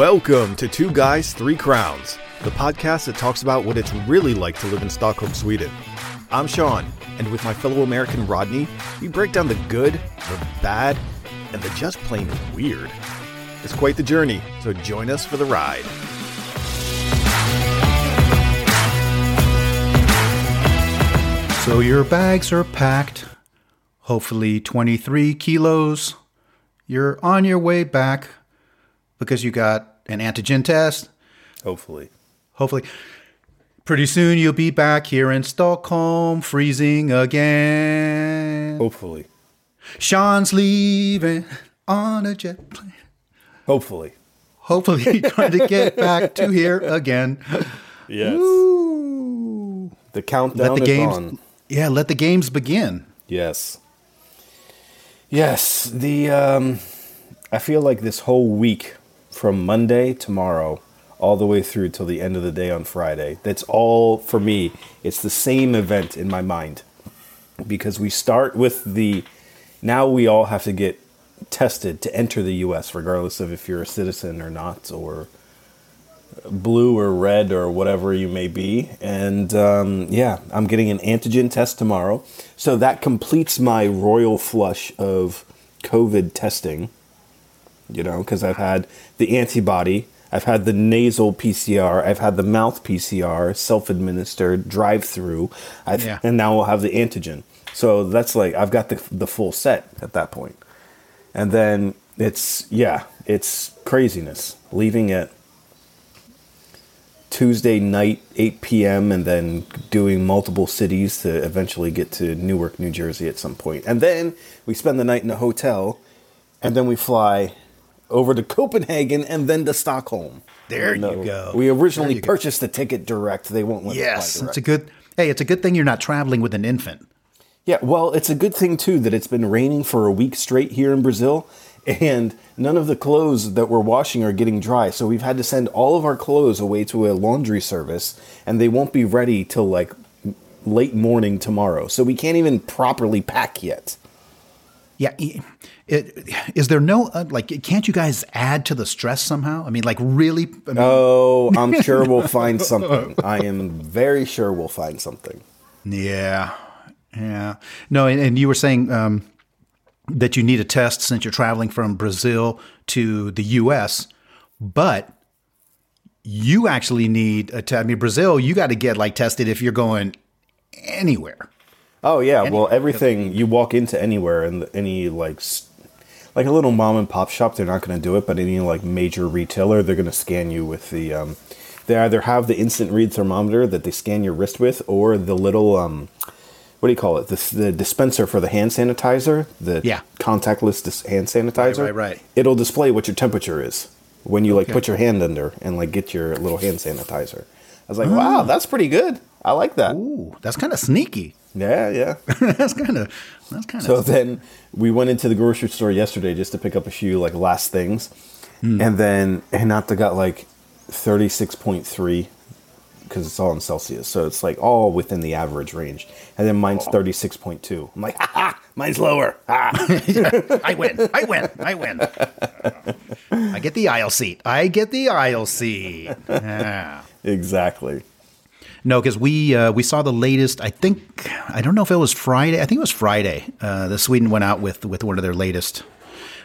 Welcome to Two Guys, Three Crowns, the podcast that talks about what it's really like to live in Stockholm, Sweden. I'm Sean, and with my fellow American Rodney, we break down the good, the bad, and the just plain weird. It's quite the journey, so join us for the ride. So your bags are packed, hopefully 23 kilos. You're on your way back because you got an antigen test. Hopefully. Hopefully, pretty soon you'll be back here in Stockholm, freezing again. Hopefully. Sean's leaving on a jet plane. Hopefully. Hopefully, trying to get back to here again. Yes. Ooh. The countdown Let the is games, on. yeah, let the games begin. Yes. Yes, the um I feel like this whole week from Monday tomorrow all the way through till the end of the day on Friday. That's all for me. It's the same event in my mind. Because we start with the now we all have to get tested to enter the US regardless of if you're a citizen or not or blue or red or whatever you may be. And um, yeah, I'm getting an antigen test tomorrow. So that completes my royal flush of COVID testing, you know, because I've had the antibody, I've had the nasal PCR, I've had the mouth PCR, self administered, drive through, Yeah. and now I'll have the antigen. So that's like, I've got the, the full set at that point. And then it's, yeah, it's craziness leaving at Tuesday night, 8 p.m., and then doing multiple cities to eventually get to Newark, New Jersey at some point. And then we spend the night in a hotel, and then we fly over to Copenhagen and then to Stockholm. There you go. We originally you go. purchased the ticket direct. They won't let us Yes, it's a good. Hey, it's a good thing you're not traveling with an infant. Yeah, well, it's a good thing too that it's been raining for a week straight here in Brazil, and none of the clothes that we're washing are getting dry. So we've had to send all of our clothes away to a laundry service, and they won't be ready till like late morning tomorrow. So we can't even properly pack yet. Yeah, it, is there no uh, like? Can't you guys add to the stress somehow? I mean, like really? I mean, Oh, I'm sure we'll find something. I am very sure we'll find something. Yeah, yeah. No, and, and you were saying um, that you need a test since you're traveling from Brazil to the U.S., but you actually need a test. I mean, Brazil, you got to get like tested if you're going anywhere. Oh yeah, well everything you walk into anywhere and any like s- like a little mom and pop shop, they're not going to do it, but any like major retailer, they're going to scan you with the um they either have the instant read thermometer that they scan your wrist with or the little um what do you call it? The, the dispenser for the hand sanitizer, the Yeah. contactless dis- hand sanitizer. right, right. It'll display what your temperature is when you like Okay. put your hand under and like get your little hand sanitizer. I was like, Ah. "Wow, that's pretty good. I like that." Ooh, that's kind of sneaky. Yeah, yeah. that's kind of that's kind of. So then we went into the grocery store yesterday just to pick up a few like last things, hmm. and then Hinata got like thirty six point three because it's all in Celsius, so it's like all within the average range. And then mine's thirty six point two. I'm like, ha ha, mine's lower. Ha. I win. I win. I win. I get the aisle seat. I get the aisle seat. Yeah. exactly. No, because we uh, we saw the latest. I think I don't know if it was Friday. I think it was Friday. Uh, the Sweden went out with with one of their latest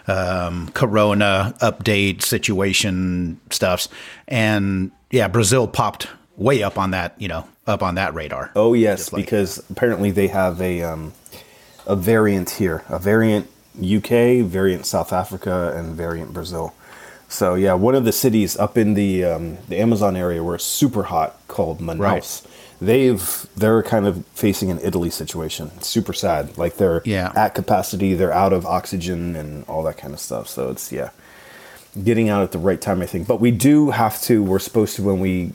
um, Corona update situation stuffs, and yeah, Brazil popped way up on that. You know, up on that radar. Oh yes, like- because apparently they have a um, a variant here, a variant UK, variant South Africa, and variant Brazil. So yeah, one of the cities up in the um, the Amazon area where it's super hot, called Manaus. They've they're kind of facing an Italy situation. It's super sad. Like they're Yeah. at capacity, they're out of oxygen and all that kind of stuff. So it's yeah, getting out at the right time, I think. But we do have to. We're supposed to when we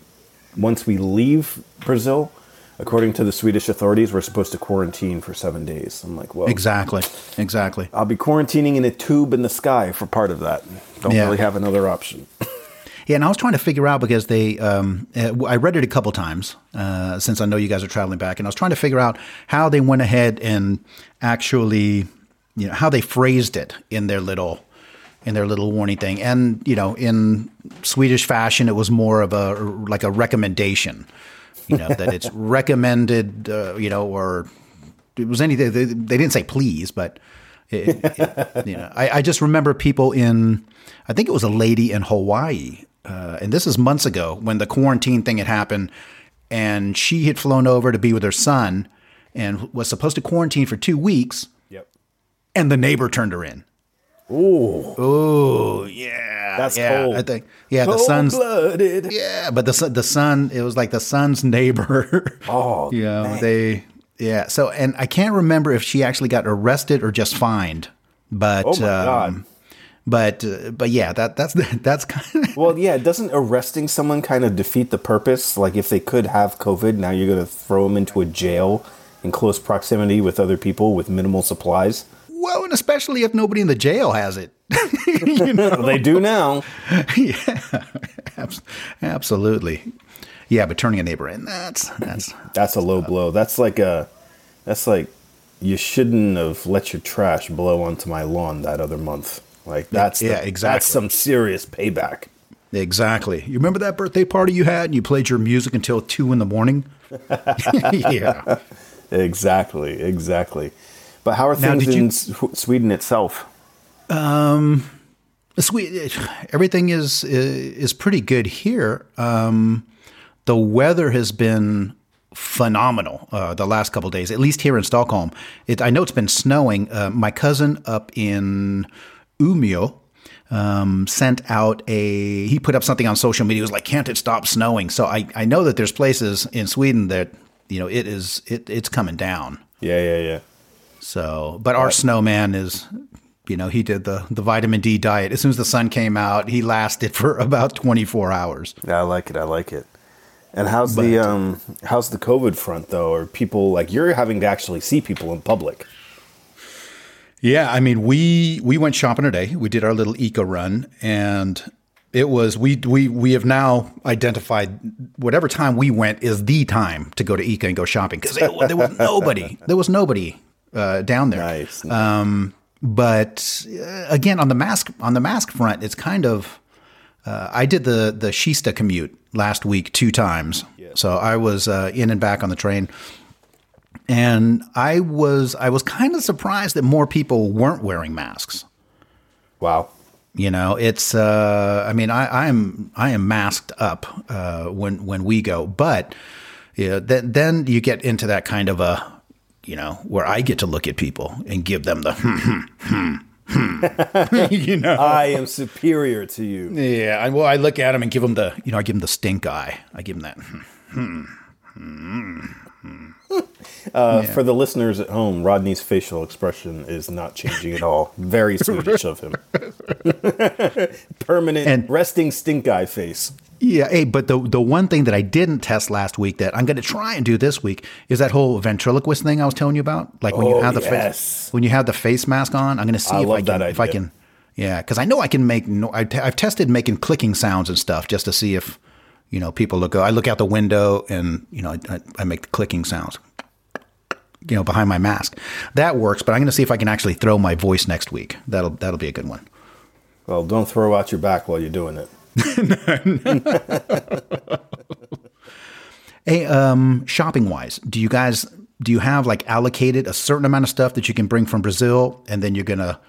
once we leave Brazil, according to the Swedish authorities, we're supposed to quarantine for seven days. I'm like, well, Exactly. Exactly. I'll be quarantining in a tube in the sky for part of that. Don't Yeah. really have another option. Yeah, and I was trying to figure out because they, um, uh, I read it a couple times uh, since I know you guys are traveling back, and I was trying to figure out how they went ahead and actually, you know, how they phrased it in their little in their little warning thing. And you know, in Swedish fashion, it was more of a like a recommendation. You know that it's recommended. Uh, you know, or it was anything. They, they didn't say please, but it, it, you know, I, I, just remember people in. I think it was a lady in Hawaii, uh, and this is months ago when the quarantine thing had happened, and she had flown over to be with her son, and was supposed to quarantine for two weeks. Yep. And the neighbor turned her in. Ooh. Ooh, yeah. That's yeah, cold. I think. Yeah, Cold the sun's blooded. Yeah, but the the son, it was like the son's neighbor. Oh, you know, man. they. Yeah. So, and I can't remember if she actually got arrested or just fined, but. Oh my God. um, But uh, but yeah, that that's that's kind of Well, yeah, doesn't arresting someone kind of defeat the purpose? Like, if they could have COVID, now you're going to throw them into a jail in close proximity with other people with minimal supplies? Well, and especially if nobody in the jail has it. you know? They do now. yeah, absolutely. Yeah, but turning a neighbor in, that's that's That's a low blow. That's like a, that's like, you shouldn't have let your trash blow onto my lawn that other month. Like that's Yeah, the- exactly. That's some serious payback. exactly. You remember that birthday party you had and you played your music until two in the morning? yeah. Exactly, exactly. But how are Now, things you- in S- Sweden itself? Sweet. Everything is is pretty good here. Um, the weather has been phenomenal uh, the last couple of days, at least here in Stockholm. It, I know it's been snowing. Uh, my cousin up in Umeå um, sent out a. He put up something on social media. He was like, "Can't it stop snowing?" So I, I know that there's places in Sweden that you know it is it it's coming down. Yeah, yeah, yeah. So, but our snowman is, you know, he did the the vitamin D diet. As soon as the sun came out, he lasted for about 24 hours. Yeah, I like it. I like it. And how's the um how's the COVID front though? Are people like you're having to actually see people in public? Yeah, I mean, we we went shopping today. We did our little Ica run, and it was we we we have now identified whatever time we went is the time to go to Ica and go shopping because there was nobody. There was nobody uh, down there. Nice. Um, but uh, again, on the mask on the mask front, it's kind of. Uh, I did the the Kista commute last week two times, so I was uh, in and back on the train, and I was I was kind of surprised that more people weren't wearing masks. wow. You know, it's uh, I mean I, I'm I am masked up uh, when when we go, but yeah, then then you get into that kind of a you know where I get to look at people and give them the hmm, hmm, hmm, hmm. you know I am superior to you. yeah I, well I look at them and give them the you know I give them the stink eye I give them that hmm. Hmm. Uh, For the listeners at home, Rodney's facial expression is not changing at all. Very Swedish of him. Permanent And- resting stink eye face. Yeah, hey, but the the one thing that I didn't test last week that I'm going to try and do this week is that whole ventriloquist thing I was telling you about. Like when you Oh, have the yes. face when you have the face mask on, I'm going to see I if I can if I can. Yeah, because I know I can make. No, I, I've tested making clicking sounds and stuff just to see if you know people look. I look out the window and you know I, I make the clicking sounds. You know, behind my mask, that works. But I'm going to see if I can actually throw my voice next week. That'll that'll be a good one. Well, don't throw out your back while you're doing it. Hey, um, shopping wise, do you guys do you have like allocated a certain amount of stuff that you can bring from Brazil, and then you're gonna,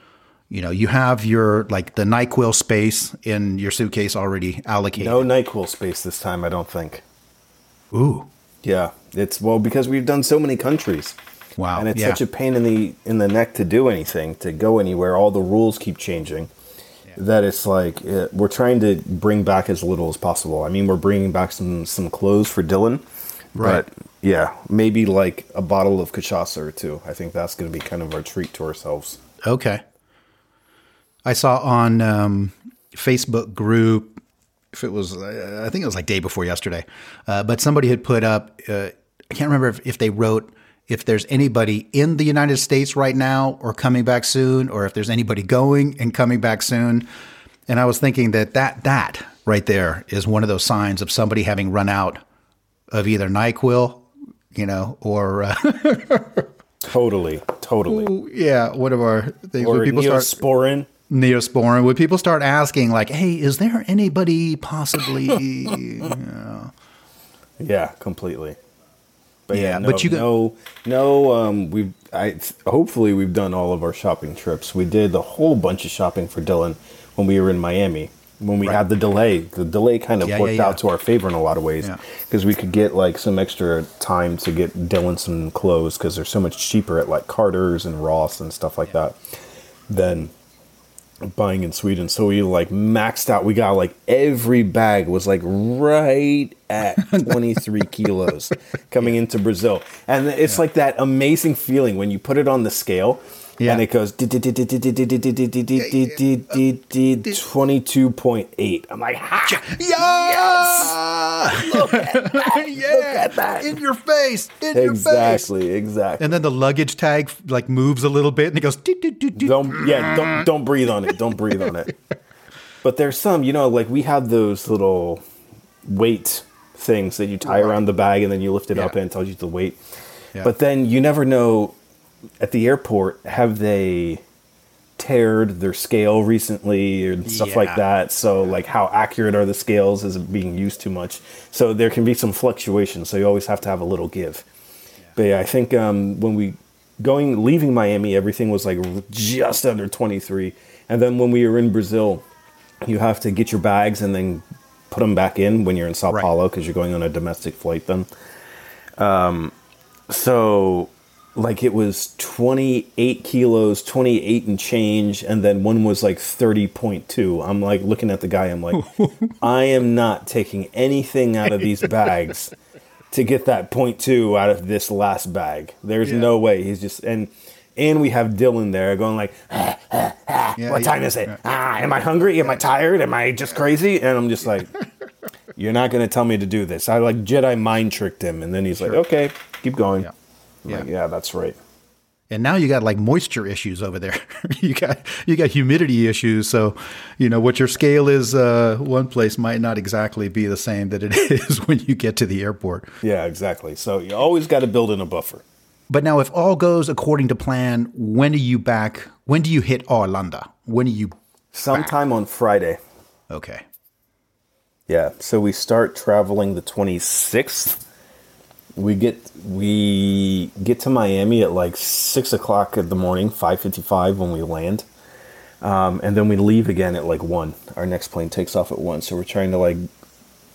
you know, you have your like the Nyquil space in your suitcase already allocated. No NyQuil space this time, I don't think. Ooh, Yeah, it's well because we've done so many countries. Wow, And it's yeah. such a pain in the in the neck to do anything, to go anywhere. All the rules keep changing. That it's like uh we're trying to bring back as little as possible. I mean, we're bringing back some some clothes for Dylan, Right. But yeah, maybe like a bottle of cachaça or two. I think that's going to be kind of our treat to ourselves. okay. I saw on um, Facebook group if it was I think it was like day before yesterday, uh, but somebody had put up. Uh, I can't remember if, if they wrote if there's anybody in the United States right now or coming back soon, or if there's anybody going and coming back soon. And I was thinking that that that right there is one of those signs of somebody having run out of either Nyquil, you know, or uh, Totally, totally. yeah, one of our things Or people start Neosporin. Neosporin, would people start asking like, "Hey, is there anybody possibly?" Yeah, completely. But Yeah, yeah, no, but you got- no, no. Um, we, I hopefully we've done all of our shopping trips. We did a whole bunch of shopping for Dylan when we were in Miami. When we Right. had the delay, the delay kind of Yeah, worked yeah. out to our favor in a lot of ways because we could get like some extra time to get Dylan some clothes because they're so much cheaper at like Carter's and Ross and stuff like that than buying in Sweden. So we like maxed out. We got like every bag was like right at 23 kilos coming into Brazil. And it's like that amazing feeling when you put it on the scale Yeah. and it goes 22.8. I'm like, ha! Yes! Look at that! yeah! at that. In your face! In your face! Exactly, exactly. And then the luggage tag like moves a little bit, and it goes. Don't yeah, don't don't breathe on it. Don't breathe on it. But there's some, you know, like we have those little weight things that you tie around the bag and then you lift it up and it tells you the weight. But then you never know at the airport have they tared their scale recently and stuff Yeah. like that. So like how accurate are the scales? Is it being used too much? So there can be some fluctuation. So you always have to have a little give. But yeah, I think um, when we going leaving Miami, everything was like just under 23, and then when we were in Brazil, you have to get your bags and then put them back in when you're in Sao Right. Paulo because you're going on a domestic flight then. Um, so like it was 28 kilos, 28 and change, and then one was like 30.2. I'm like looking at the guy, I'm like, I am not taking anything out of these bags to get that point two out of this last bag. There's Yeah. no way. He's just and and we have Dylan there going like, ah, ah, ah, Yeah, what yeah, time is it? yeah. Ah, am I hungry? Am I tired? Am I just crazy? And I'm just like, you're not gonna tell me to do this. I like Jedi mind tricked him, and then he's like, okay, keep going. Yeah. Yeah. like, yeah, that's right. And now you got like moisture issues over there. you got you got humidity issues. So, you know, what your scale is uh, one place might not exactly be the same that it is when you get to the airport. Yeah, exactly. So you always got to build in a buffer. But now, if all goes according to plan, when are you back? When do you hit Orlando? When are you? Sometime on Friday. Okay. Yeah. So we start traveling the 26th. We get we get to Miami at like six o'clock in the morning, 5:55 when we land, um, and then we leave again at like one. Our next plane takes off at one. So we're trying to like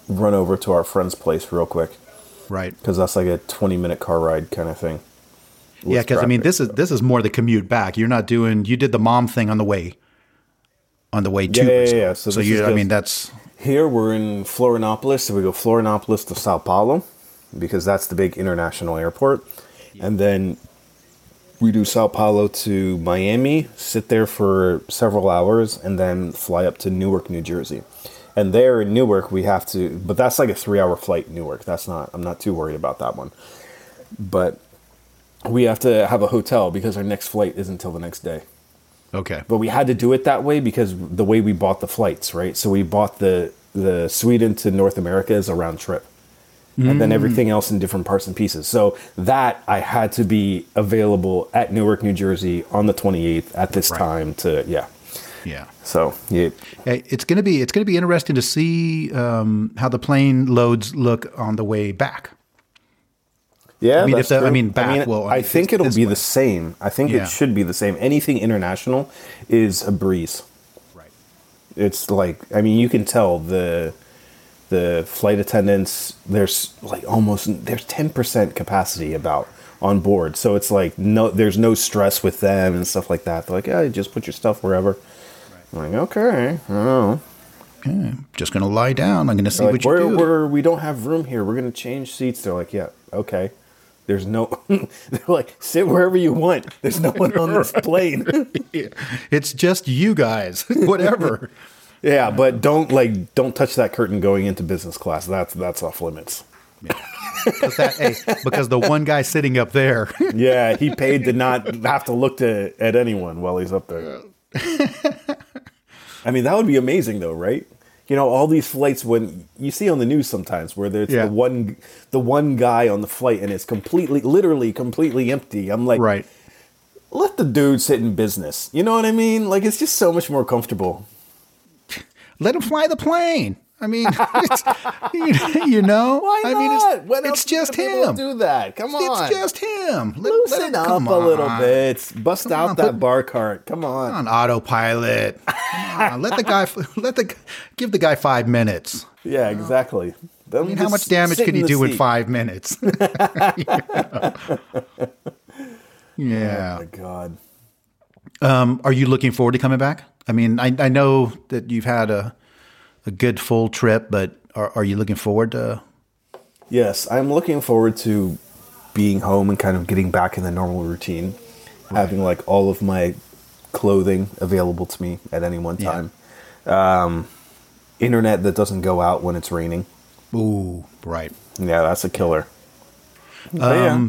run over to our friend's place real quick Right. because that's like a 20 minute car ride kind of thing. Yeah, because I mean, this is this is more the commute back. You're not doing. You did the mom thing on the way. On the way to. Yeah, yeah, yeah. So So, you. I mean, that's Here we're in Florianopolis, so we go Florianopolis to Sao Paulo because that's the big international airport. And then we do Sao Paulo to Miami, sit there for several hours, and then fly up to Newark, New Jersey. And there in Newark, we have to, but that's like a three hour flight, Newark. That's not, I'm not too worried about that one. But we have to have a hotel because our next flight isn't until the next day okay. but we had to do it that way because the way we bought the flights, right? So we bought the the Sweden to North America is a round trip, and then everything else in different parts and pieces. So that I had to be available at Newark, New Jersey, on the twenty eighth at this Right. time to yeah. Yeah. So yeah, it's gonna be it's gonna be interesting to see um, how the plane loads look on the way back. yeah. I mean, if the- I mean, back, well, I think it'll be way. the same. I think Yeah. it should be the same. Anything international is a breeze. Right. it's like I mean you can tell the the flight attendants there's like almost there's 10% capacity about on board. So it's like no there's no stress with them and stuff like that. They're like yeah just put your stuff wherever. I'm like okay I don't know. Yeah, just gonna lie down. I'm gonna see They're what you we're, do. we're we don't have room here. We're gonna change seats. They're like yeah okay. There's no they're like sit wherever you want. There's no one on this plane. It's just you guys. Whatever. Yeah but don't like don't touch that curtain going into business class that's that's off limits because, that, hey, because the one guy sitting up there. Yeah, he paid to not have to look to at anyone while he's up there. I mean, that would be amazing, though, right? You know, all these flights when you see on the news sometimes where there's Yeah. the one the one guy on the flight and it's completely, literally, completely empty. I'm like, right. let the dude sit in business. You know what I mean? Like it's just so much more comfortable. Let him fly the plane. I mean, it's, you, know, Why I mean, not? it's, When it's just him. Do that. Come on. It's just him. Let, let Loosen him, up come a little bit. Bust out on, that put- bar cart. Come on. on autopilot. Come on, let the guy let the give the guy five minutes. Yeah, exactly. I mean, how much damage can you do in five minutes? yeah. Oh my god. Um, are you looking forward to coming back? I mean, I, I know that you've had a a good full trip, but are, are you looking forward to? Yes, I'm looking forward to being home and kind of getting back in the normal routine, having like all of my clothing available to me at any one Yeah. time. Um, internet that doesn't go out when it's raining. Ooh, right. Yeah, that's a killer. But yeah.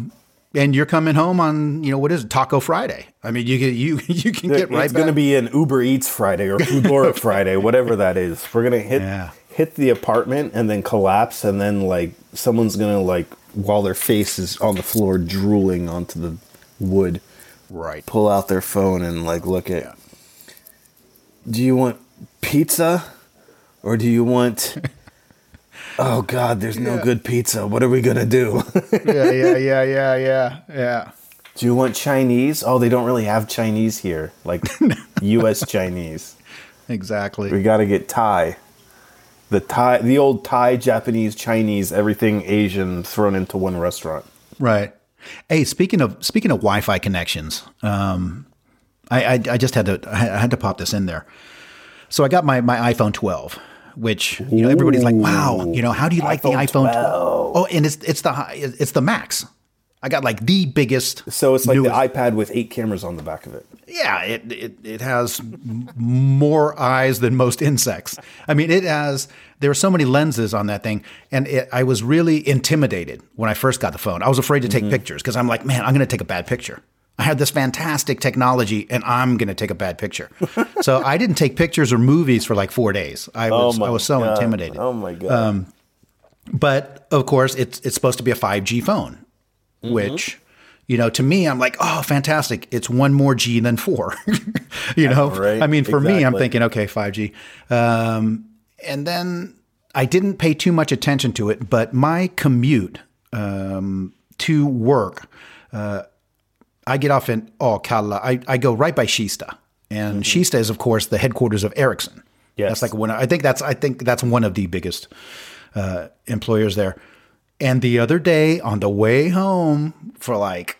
And you're coming home on you know what is it, Taco Friday? I mean, you can you you can get right it's going to be an Uber Eats Friday or Foodora Friday, whatever that is. We're gonna hit Yeah. hit the apartment and then collapse, and then like someone's gonna like while their face is on the floor drooling onto the wood, right. pull out their phone and like look at. Do you want pizza, or do you want? Oh God, there's no good pizza. What are we gonna do? yeah, yeah, yeah, yeah, yeah, yeah. do you want Chinese? Oh, they don't really have Chinese here, like U.S. Chinese. Exactly. We got to get Thai. The Thai, the old Thai, Japanese, Chinese, everything Asian thrown into one restaurant. Right. Hey, speaking of speaking of Wi-Fi connections, um, I, I I just had to I had to pop this in there. So I got my my iPhone 12, which you know everybody's like, wow, you know, how do you like the iPhone iPhone 12? Oh, and it's it's the high, it's the Max. I got like the biggest. So it's like newest- the iPad with eight cameras on the back of it. Yeah, it, it it has more eyes than most insects. I mean, it has. There are so many lenses on that thing, and it, I was really intimidated when I first got the phone. I was afraid to take Mm-hmm. pictures because I'm like, man, I'm going to take a bad picture. I have this fantastic technology, and I'm going to take a bad picture. so I didn't take pictures or movies for like four days. I was I was so Oh God. intimidated. Oh my god! But of course, it's it's supposed to be a 5G phone, Mm-hmm. which you know to me, I'm like, oh, fantastic! It's one more G than four. you know, Right, I mean, for me, I'm thinking, okay, 5G. Um, and then I didn't pay too much attention to it, but my commute um, to work, uh, I get off in oh Kalla. I, I go right by Kista, and Kista is of course the headquarters of Ericsson. Yes. that's like one. I think that's I think that's one of the biggest uh, employers there. And the other day on the way home for like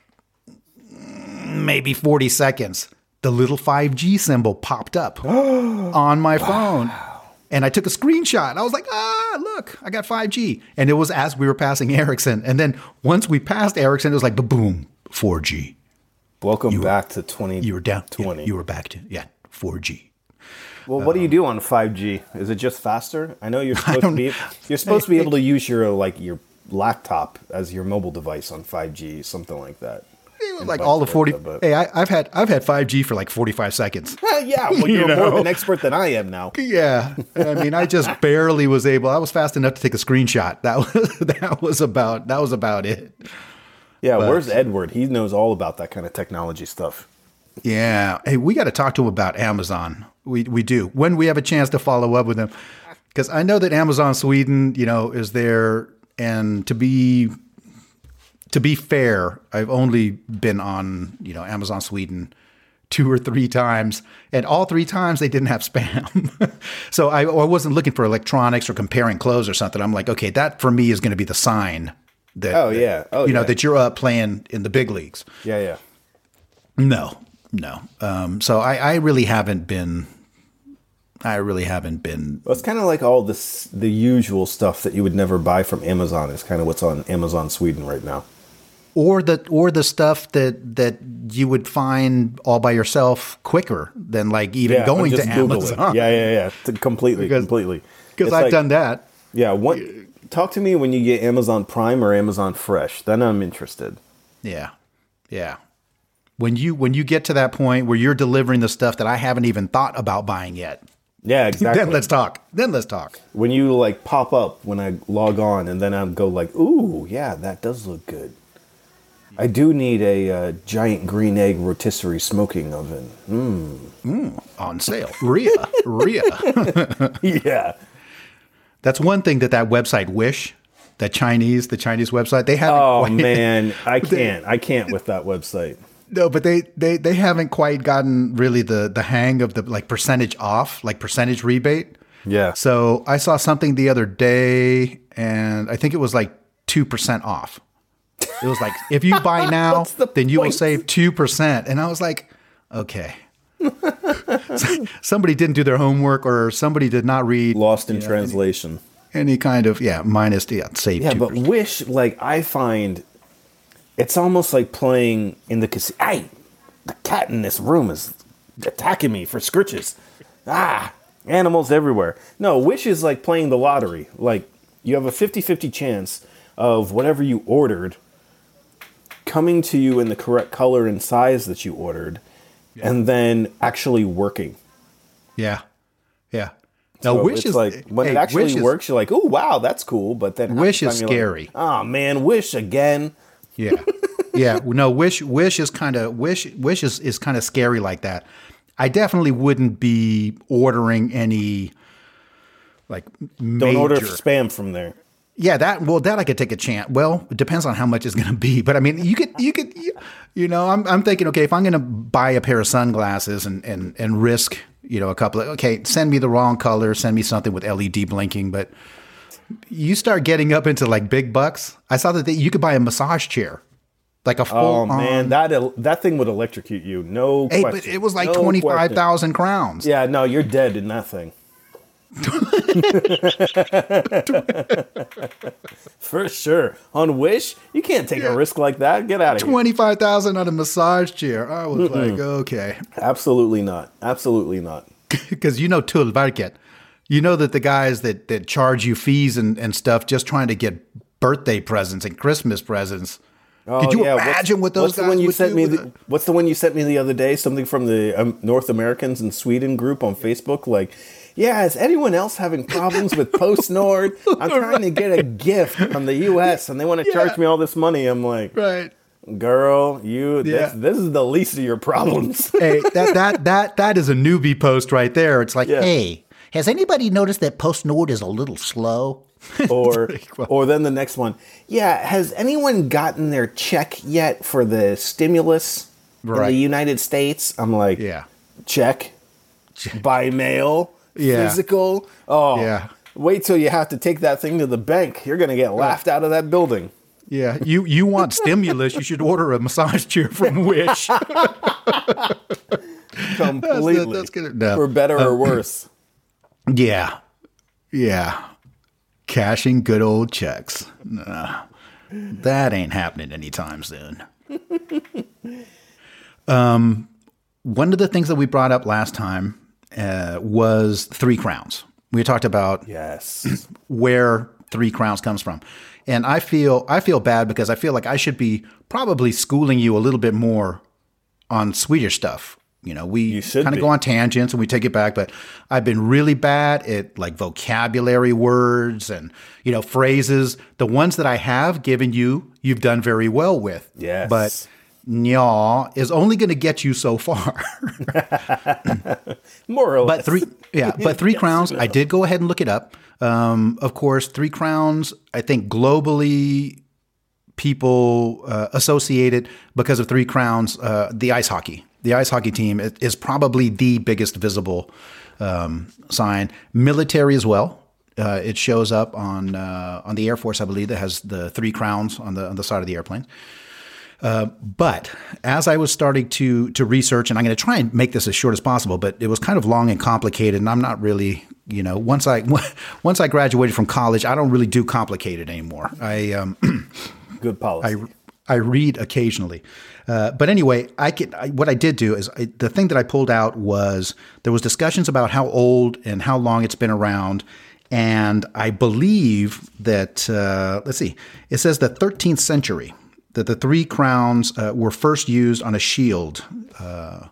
mm, maybe 40 seconds, the little 5G symbol popped up on my phone. And I took a screenshot. I was like, ah, look, I got 5G. And it was as we were passing Ericsson. And then once we passed Ericsson, it was like, boom, 4G. Welcome back to twenty. You were down. yeah, Twenty. you were back to, yeah, 4G. well, what do you um, do on five G? Is it just faster? I know you're supposed to be. You're supposed to be able to use your like your laptop as your mobile device on five G, something like that. It was And like all the 40. versa, but- Hey, I, I've had I've had 5G for like 45 seconds. yeah, well, You you're more of an expert than I am now. Yeah, I mean, I just barely was able. I was fast enough to take a screenshot. That was that was about that was about it. Yeah, where's Edward? He knows all about that kind of technology stuff. Yeah. Hey, we got to talk to him about Amazon. We we do when we have a chance to follow up with him, because I know that Amazon Sweden, you know, is there, and to be to be fair, I've only been on you know Amazon Sweden two or three times, and all three times they didn't have spam. so I, I wasn't looking for electronics or comparing clothes or something. I'm like, okay, that for me is going to be the sign that Oh, that, yeah. Oh, you know that you're up playing in the big leagues. Yeah, yeah. No, no. Um, so I, I really haven't been. I really haven't been. Well, it's kind of like all this the usual stuff that you would never buy from Amazon is kind of what's on Amazon Sweden right now. Or the or the stuff that that you would find all by yourself quicker than like even Yeah, going to Google it. Amazon. Yeah, yeah, yeah. Completely, Because- completely. because I've like- done that. Yeah, what? Talk to me when you get Amazon Prime or Amazon Fresh. Then I'm interested. Yeah, yeah. When you when you get to that point where you're delivering the stuff that I haven't even thought about buying yet, Yeah, exactly. then let's talk. Then let's talk. when you like pop up when I log on, and then I go like, "Ooh, yeah, that does look good." I do need a uh, giant green egg rotisserie smoking oven. Mmm. Mm. On sale. Ria. Ria. yeah. That's one thing that that website Wish, that Chinese, the Chinese website, they haven't Oh quite, man, I can't. I can't with that website. No, but they, they they haven't quite gotten really the the hang of the like percentage off, like percentage rebate. Yeah. So I saw something the other day, and I think it was like two percent off. It was like if you buy now, the then you will save two percent. And I was like, okay. somebody didn't do their homework, or somebody did not read Lost in translation. any kind of yeah minus yeah save Yeah, two. but Wish, like I find, it's almost like playing in the casino. Hey, the cat in this room is attacking me for scritches. Ah, animals everywhere. No, Wish is like playing the lottery. Like you have a 50-50 chance of whatever you ordered coming to you in the correct color and size that you ordered, and then actually working. yeah, yeah. Now So wish is like when hey, it actually Wish is- works, you're like, "Oh wow, that's cool." But then Wish is scary. Like, oh man, Wish again. Yeah. Yeah. No, wish wish is kind of wish wish is, is kind of scary like that. I definitely wouldn't be ordering any like Don't major. order spam from there. Yeah, that well, that I could take a chance. Well, it depends on how much it's going to be, but I mean, you could, you could, you, you know, I'm, I'm thinking, okay, if I'm going to buy a pair of sunglasses and and and risk, you know, a couple of, okay, send me the wrong color, send me something with LED blinking, but you start getting up into like big bucks. I saw that they, you could buy a massage chair, like a full. Oh man, that that thing would electrocute you. No Hey, question. but it was like No twenty five question. crowns. Yeah, no, you're dead in that thing. For sure. On Wish, you can't take a risk like that. Get out of here. Twenty five thousand on a massage chair. I was like, okay. Absolutely not. Absolutely not. because you know Tullverket. You know that the guys that, that charge you fees and, and stuff just trying to get birthday presents and Christmas presents. Could you Oh, yeah, what's- imagine what those what's guys the one you would sent me? The, what's the one you sent me the other day? Something from the um, North Americans in Sweden group on Facebook. Like, yeah, is anyone else having problems with PostNord? I'm trying to get a gift from the U.S. and they want to charge me all this money. I'm like, Right. girl, you. Yeah. This, this is the least of your problems. Hey, that that that that is a newbie post right there. It's like, Yeah. hey, has anybody noticed that PostNord is a little slow? or or then the next one. Yeah, has anyone gotten their check yet for the stimulus in the United States? I'm like, Yeah. check by mail, Yeah. physical. Oh, Yeah. Wait till you have to take that thing to the bank. You're gonna get laughed out of that building. Yeah. You you want stimulus, you should order a massage chair from Wish. Completely. that's good. No. For better or worse. Yeah. Yeah. Cashing good old checks. Nah, that ain't happening anytime soon. um, one of the things that we brought up last time uh, was Three Crowns. We talked about Yes. where Three Crowns comes from. And I feel I feel bad because I feel like I should be probably schooling you a little bit more on Swedish stuff. You know, we kind of go on tangents and we take it back, but I've been really bad at like vocabulary words and you know phrases. The ones that I have given you, you've done very well with. Yes. But nja is only going to get you so far. More or less. But three, yeah, but three crowns. I did go ahead and look it up. Um, of course, three crowns. I think globally, people uh, associate it because of three crowns. Uh, the ice hockey, the ice hockey team is, is probably the biggest visible um, sign. Military as well. Uh, it shows up on uh, on the Air Force, I believe, that has the three crowns on the on the side of the airplane. But as I was starting to to research, and I'm going to try and make this as short as possible, but it was kind of long and complicated, and I'm not really, you know, once I once I graduated from college, I don't really do complicated anymore. I um, Good policy. I I read occasionally, uh, but anyway, I can. I, what I did do is I, the thing that I pulled out was there was discussions about how old and how long it's been around, and I believe that uh, let's see, it says the 13th century that the three crowns uh, were first used on a shield uh,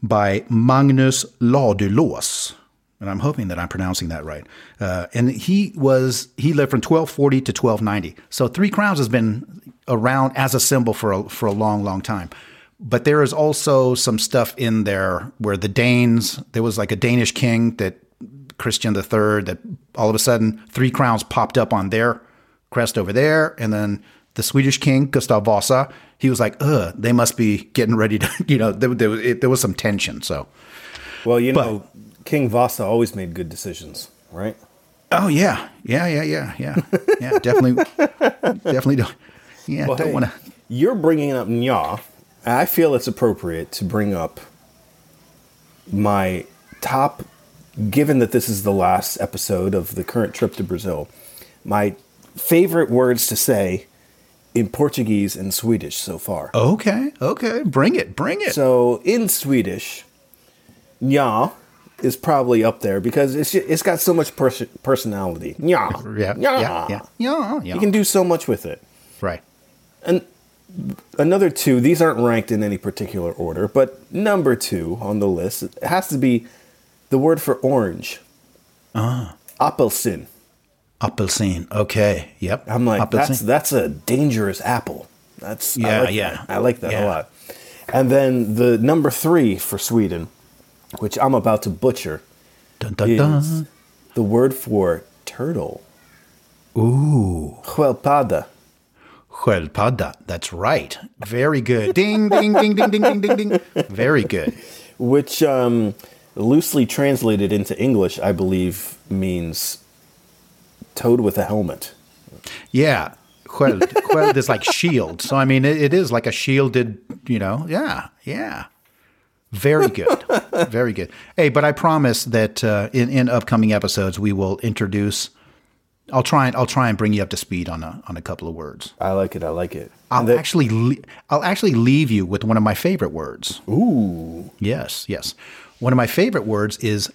by Magnus Ladulås. and I'm hoping that I'm pronouncing that right. Uh, and he was he lived from 1240 to 1290. So three crowns has been around as a symbol for a, for a long, long time. But there is also some stuff in there where the Danes, there was like a Danish king that Christian III, that all of a sudden three crowns popped up on their crest over there, and then the Swedish king Gustav Vasa, he was like, "Ugh, they must be getting ready to," you know, there, there, it, there was some tension. So, Well, you know, King Vasa always made good decisions, right? oh yeah, yeah, yeah, yeah, yeah, yeah, definitely, definitely don't, yeah, Well, don't hey, want to. You're bringing up Nja. I feel it's appropriate to bring up my top, given that this is the last episode of the current trip to Brazil, my favorite words to say in Portuguese and Swedish so far. Okay, okay, bring it, bring it. So in Swedish, Nja is probably up there because it's it's got so much pers- personality. Nja. yeah, Nja. yeah, yeah, yeah. You can do so much with it. right. And another two, these aren't ranked in any particular order, but number two on the list it has to be the word for orange. Ah. Appelsin. Appelsine. Okay. Yep. I'm like, that's that's a dangerous apple. That's I Yeah, like yeah. that. I like that Yeah. a lot. And then the number three for Sweden, which I'm about to butcher, dun, dun, is dun. the word for turtle. Ooh. Sköldpadda. Sköldpadda. That's right. Very good. Ding, ding, ding, ding, ding, ding, ding, ding. Very good. which um, loosely translated into English, I believe, means toad with a helmet. Yeah. Is like shield. So, I mean, it, it is like a shielded, you know, yeah, yeah. Very good. Very good. Hey, but I promise that uh, in, in upcoming episodes, we will introduce. I'll try and I'll try and bring you up to speed on a on a couple of words. I like it. I like it. I'll the- actually le- I'll actually leave you with one of my favorite words. ooh, Yes, yes. One of my favorite words is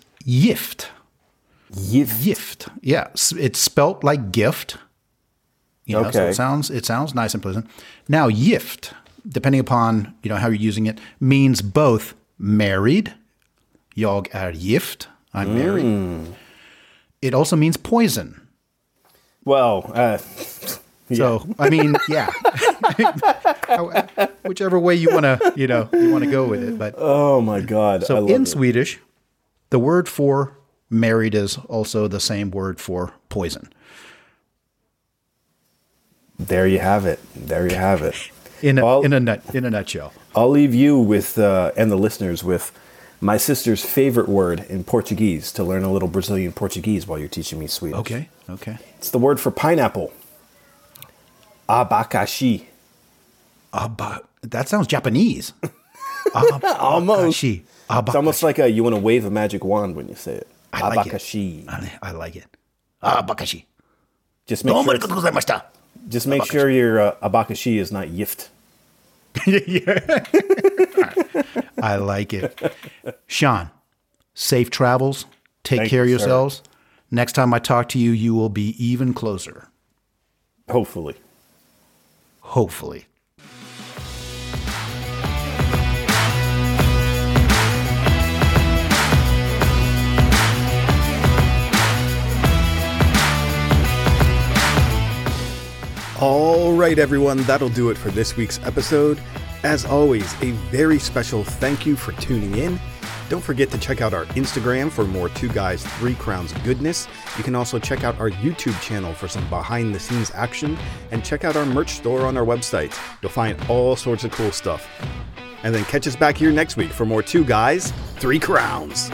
gift. Gift. Yeah, it's spelt like gift. You know, so Okay. it sounds it sounds nice and pleasant. Now, gift, depending upon you know how you're using it, means both married. Jag är gift. I'm married. It also means poison. Well, uh, So I mean, yeah. Whichever way you want to, you know, you want to go with it, but oh my God. I So in it. Swedish, the word for married is also the same word for poison. there you have it. There you have it. In a, in a nut in a nutshell. I'll leave you with uh, and the listeners with my sister's favorite word in Portuguese to learn a little Brazilian Portuguese while you're teaching me Swedish. Okay. Okay. It's the word for pineapple. Abacaxi. Aba- that sounds Japanese. Almost. Abacaxi. It's almost like a, you want to wave a magic wand when you say it. I like it. Abacaxi. I, like it. Abakashi. Just make sure, just make sure your uh, abacaxi is not yift. I like it. Sean, safe travels. Take Thank care of you, sir. yourselves. Next time I talk to you, you will be even closer. Hopefully. Hopefully. All right, everyone, that'll do it for this week's episode. As always, a very special thank you for tuning in. Don't forget to check out our Instagram for more Two Guys, Three Crowns goodness. You can also check out our YouTube channel for some behind the scenes action and check out our merch store on our website. You'll find all sorts of cool stuff. And then catch us back here next week for more Two Guys, Three Crowns.